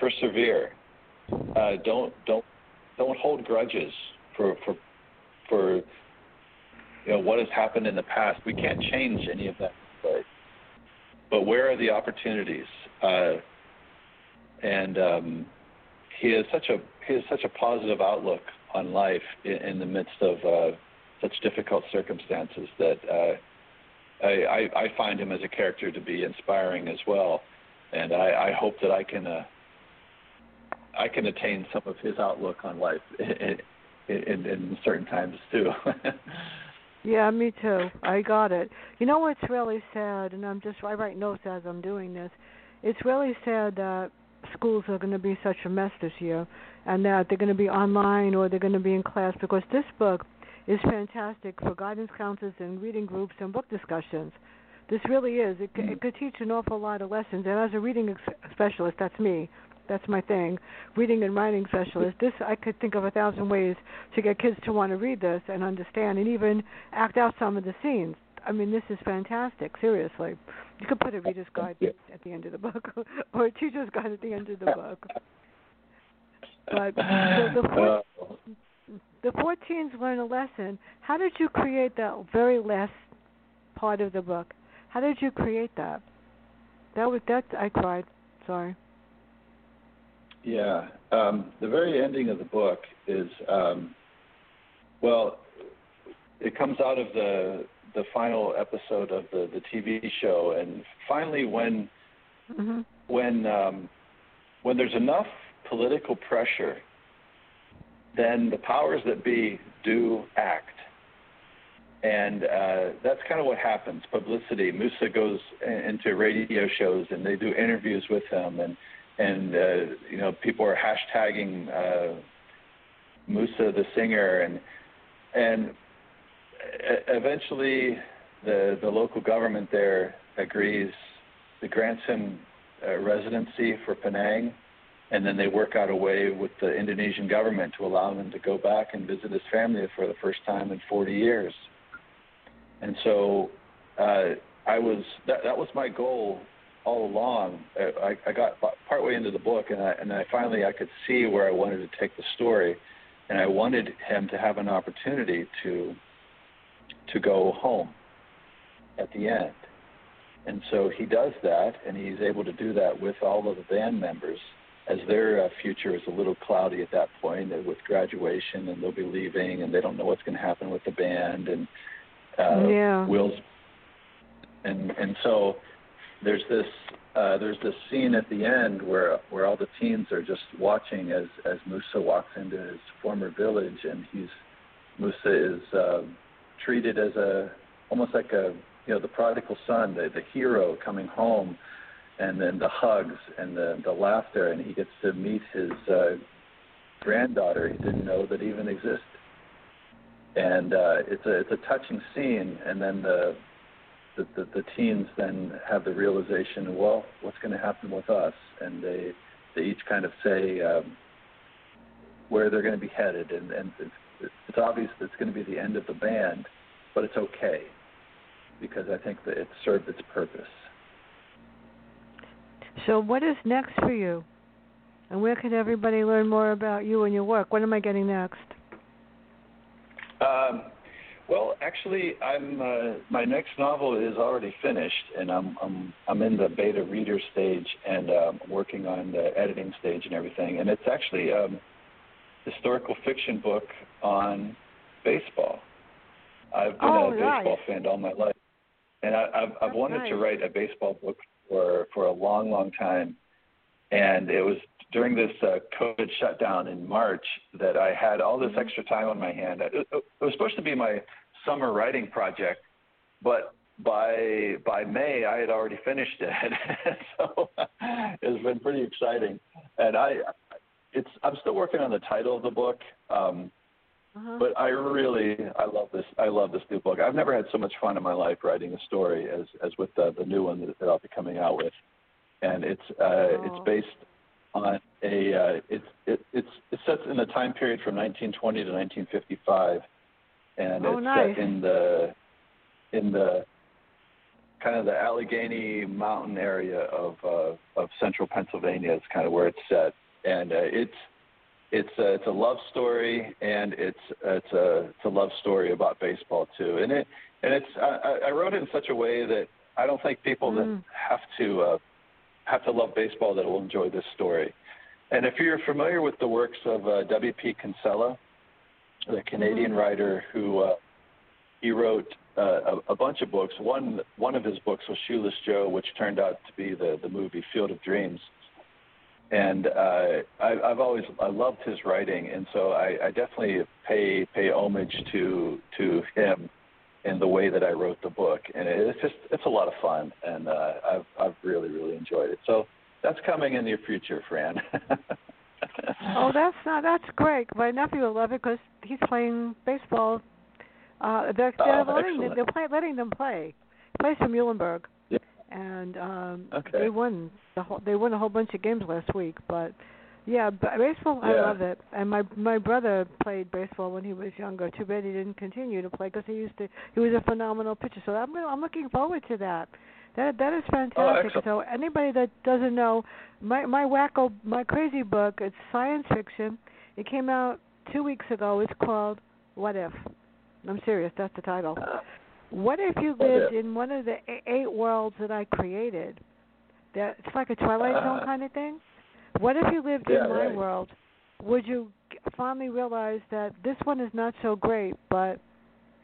persevere, uh, don't don't don't hold grudges for for for you know what has happened in the past. We can't change any of that, but but where are the opportunities? Uh, and um, he has such a he has such a positive outlook on life in, in the midst of uh, such difficult circumstances that uh, I, I, I find him as a character to be inspiring as well, and I, I hope that I can uh, I can attain some of his outlook on life in, in, in certain times too. yeah, me too. I got it. You know what's really sad, and I'm just I write notes as I'm doing this. It's really sad that schools are going to be such a mess this year, and that they're going to be online or they're going to be in class because this book is fantastic for guidance counselors and reading groups and book discussions. This really is. It, it could teach an awful lot of lessons. And as a reading ex- specialist, that's me. That's my thing. Reading and writing specialist. This I could think of a thousand ways to get kids to want to read this and understand, and even act out some of the scenes. I mean, this is fantastic. Seriously, you could put a reader's guide at the end of the book, or a teacher's guide at the end of the book. But the, the, four, the 14s learn a lesson. How did you create that very last part of the book? How did you create that? That was that I cried. Sorry. Yeah, um, the very ending of the book is um, well, it comes out of the the final episode of the the TV show, and finally when mm-hmm. when um, when there's enough political pressure, then the powers that be do act. And uh, that's kind of what happens. Publicity. Musa goes into radio shows, and they do interviews with him, and and uh, you know people are hashtagging uh, Musa the singer, and and eventually the the local government there agrees, it grants him residency for Penang, and then they work out a way with the Indonesian government to allow him to go back and visit his family for the first time in 40 years. And so uh, I was that that was my goal all along. I, I got partway into the book, and I, and I finally I could see where I wanted to take the story, and I wanted him to have an opportunity to to go home at the end. And so he does that, and he's able to do that with all of the band members, as their uh, future is a little cloudy at that point uh, with graduation, and they'll be leaving, and they don't know what's going to happen with the band, and uh, yeah. Will's, and and so there's this uh, there's this scene at the end where where all the teens are just watching as as Musa walks into his former village, and he's Musa is uh, treated as a almost like a you know the prodigal son, the the hero coming home, and then the hugs and the the laughter, and he gets to meet his uh, granddaughter he didn't know that even existed. And uh, it's a it's a touching scene, and then the the, the, the teens then have the realization, well, what's going to happen with us? And they they each kind of say um, where they're going to be headed, and, and it's, it's obvious that it's going to be the end of the band, but it's okay because I think that it served its purpose. So, what is next for you? And where can everybody learn more about you and your work? What am I getting next? Um, well, actually, I'm uh, my next novel is already finished, and I'm I'm I'm in the beta reader stage and um, working on the editing stage and everything. And it's actually a um, historical fiction book on baseball. I've been oh, a nice. baseball fan all my life, and I, I've I've wanted nice. to write a baseball book for for a long, long time. And it was during this uh, COVID shutdown in March that I had all this mm-hmm. extra time on my hand. It, it was supposed to be my summer writing project, but by by May I had already finished it. so it's been pretty exciting, and I it's I'm still working on the title of the book. Um, uh-huh. But I really, I love this. I love this new book. I've never had so much fun in my life writing a story as as with the, the new one that, that I'll be coming out with, and it's uh, oh. it's based on a uh, it's it, it's it sets in the time period from 1920 to 1955, and oh, it's nice. set in the in the kind of the Allegheny Mountain area of uh, of central Pennsylvania. It's kind of where it's set, and uh, it's it's a, it's a love story, and it's it's a it's a love story about baseball too. And it and it's I, I wrote it in such a way that I don't think people mm. that have to uh, have to love baseball that will enjoy this story. And if you're familiar with the works of uh, W.P. Kinsella, the Canadian mm-hmm. writer who uh, he wrote uh, a, a bunch of books. One one of his books was Shoeless Joe, which turned out to be the the movie Field of Dreams. And uh, I, I've always I loved his writing, and so I, I definitely pay pay homage to to him in the way that I wrote the book, and it's just it's a lot of fun, and uh, I've I've really really enjoyed it. So that's coming in the future, Fran. oh, that's not that's great. My nephew will love it because he's playing baseball. Uh, they're, they're oh, letting excellent. they're play, letting them play. He plays for Muhlenberg. And um, Okay. they won the whole, they won a whole bunch of games last week. But yeah, but baseball I love it. And my my brother played baseball when he was younger. Too bad he didn't continue to play because he used to. He was a phenomenal pitcher. So I'm gonna, I'm looking forward to that. That that is fantastic. Oh, so anybody that doesn't know, my my wacko my crazy book, it's science fiction. It came out two weeks ago. It's called What If. I'm serious. That's the title. What if you lived in one of the eight worlds that I created? That it's like a Twilight Zone Uh, kind of thing. What if you lived yeah, in my right. world? Would you finally realize that this one is not so great, but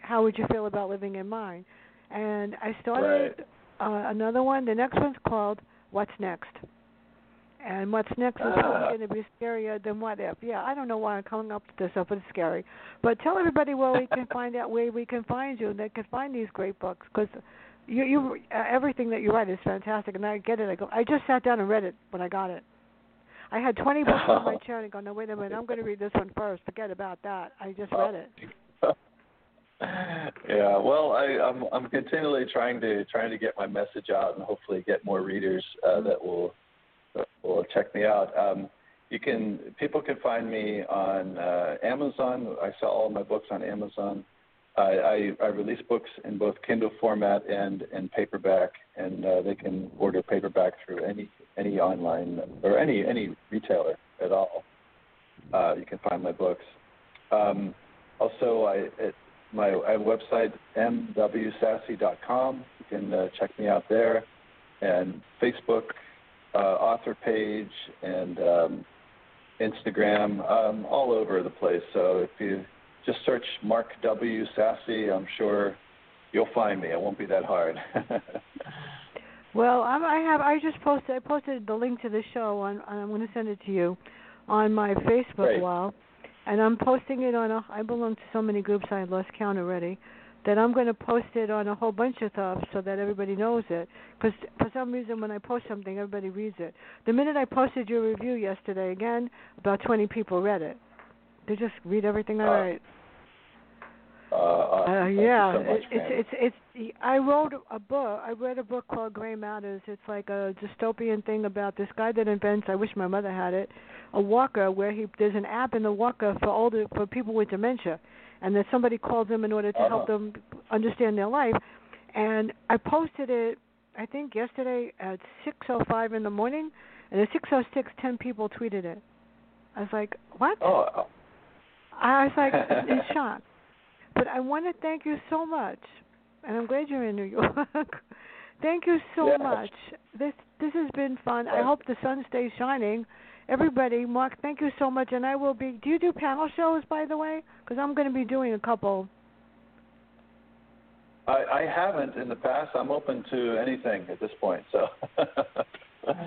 how would you feel about living in mine? And I started uh, another one. The next one's called What's Next. And what's next is Ah. probably going to be scarier than what if. Yeah, I don't know why I'm coming up with this stuff, but it's scary. But tell everybody where we can find out where we can find you and they can find these great books because you, you uh, everything that you write is fantastic, and I get it. I go. I just sat down and read it when I got it. I had 20 books on my chair and I go, no, wait a minute, I'm going to read this one first. Forget about that. I just read it. yeah, well, I, I'm I'm continually trying to trying to get my message out and hopefully get more readers uh, that will will check me out. Um, you can people can find me on uh, Amazon. I sell all my books on Amazon. I, I, I release books in both Kindle format and and paperback, and uh, they can order paperback through any any online or any any retailer at all. Uh, you can find my books. Um, also, I it, my I have a website mwsasse.com. You can uh, check me out there, and Facebook uh, author page and um, Instagram, um, all over the place. So if you just search Mark W Sasse, I'm sure you'll find me. It won't be that hard. Well, I'm, I have. I just posted. I posted the link to the show on. on I'm going to send it to you on my Facebook Great. wall, and I'm posting it on. A, I belong to so many groups I lost count already. That I'm going to post it on a whole bunch of stuff so that everybody knows it. Because for some reason, when I post something, everybody reads it. The minute I posted your review yesterday, again, about 20 people read it. They just read everything I Oh, write. uh, awesome. Uh, yeah, so much, it, it's it's it's. I wrote a book. I read a book called Gray Matters. It's like a dystopian thing about this guy that invents. I wish my mother had it. A walker where he there's an app in the walker for older for people with dementia, and that somebody called them in order to help Uh-huh. them understand their life. And I posted it. I think yesterday at 6:05 in the morning, and at 6:06, 10 people tweeted it. I was like, what? Oh, I was like in shock. But I want to thank you so much, and I'm glad you're in New York. thank you so Yes. much. This this has been fun. I hope the sun stays shining. Everybody, Mark, thank you so much, and I will be. Do you do panel shows, by the way? Because I'm going to be doing a couple. I, I haven't in the past. I'm open to anything at this point. So.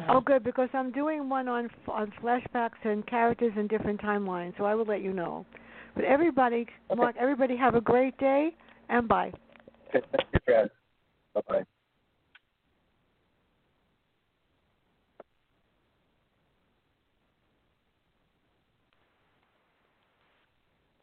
Oh, good, because I'm doing one on on flashbacks and characters in different timelines. So I will let you know. But everybody, Okay. Mark, everybody have a great day, and bye. Okay, thank you, Fran.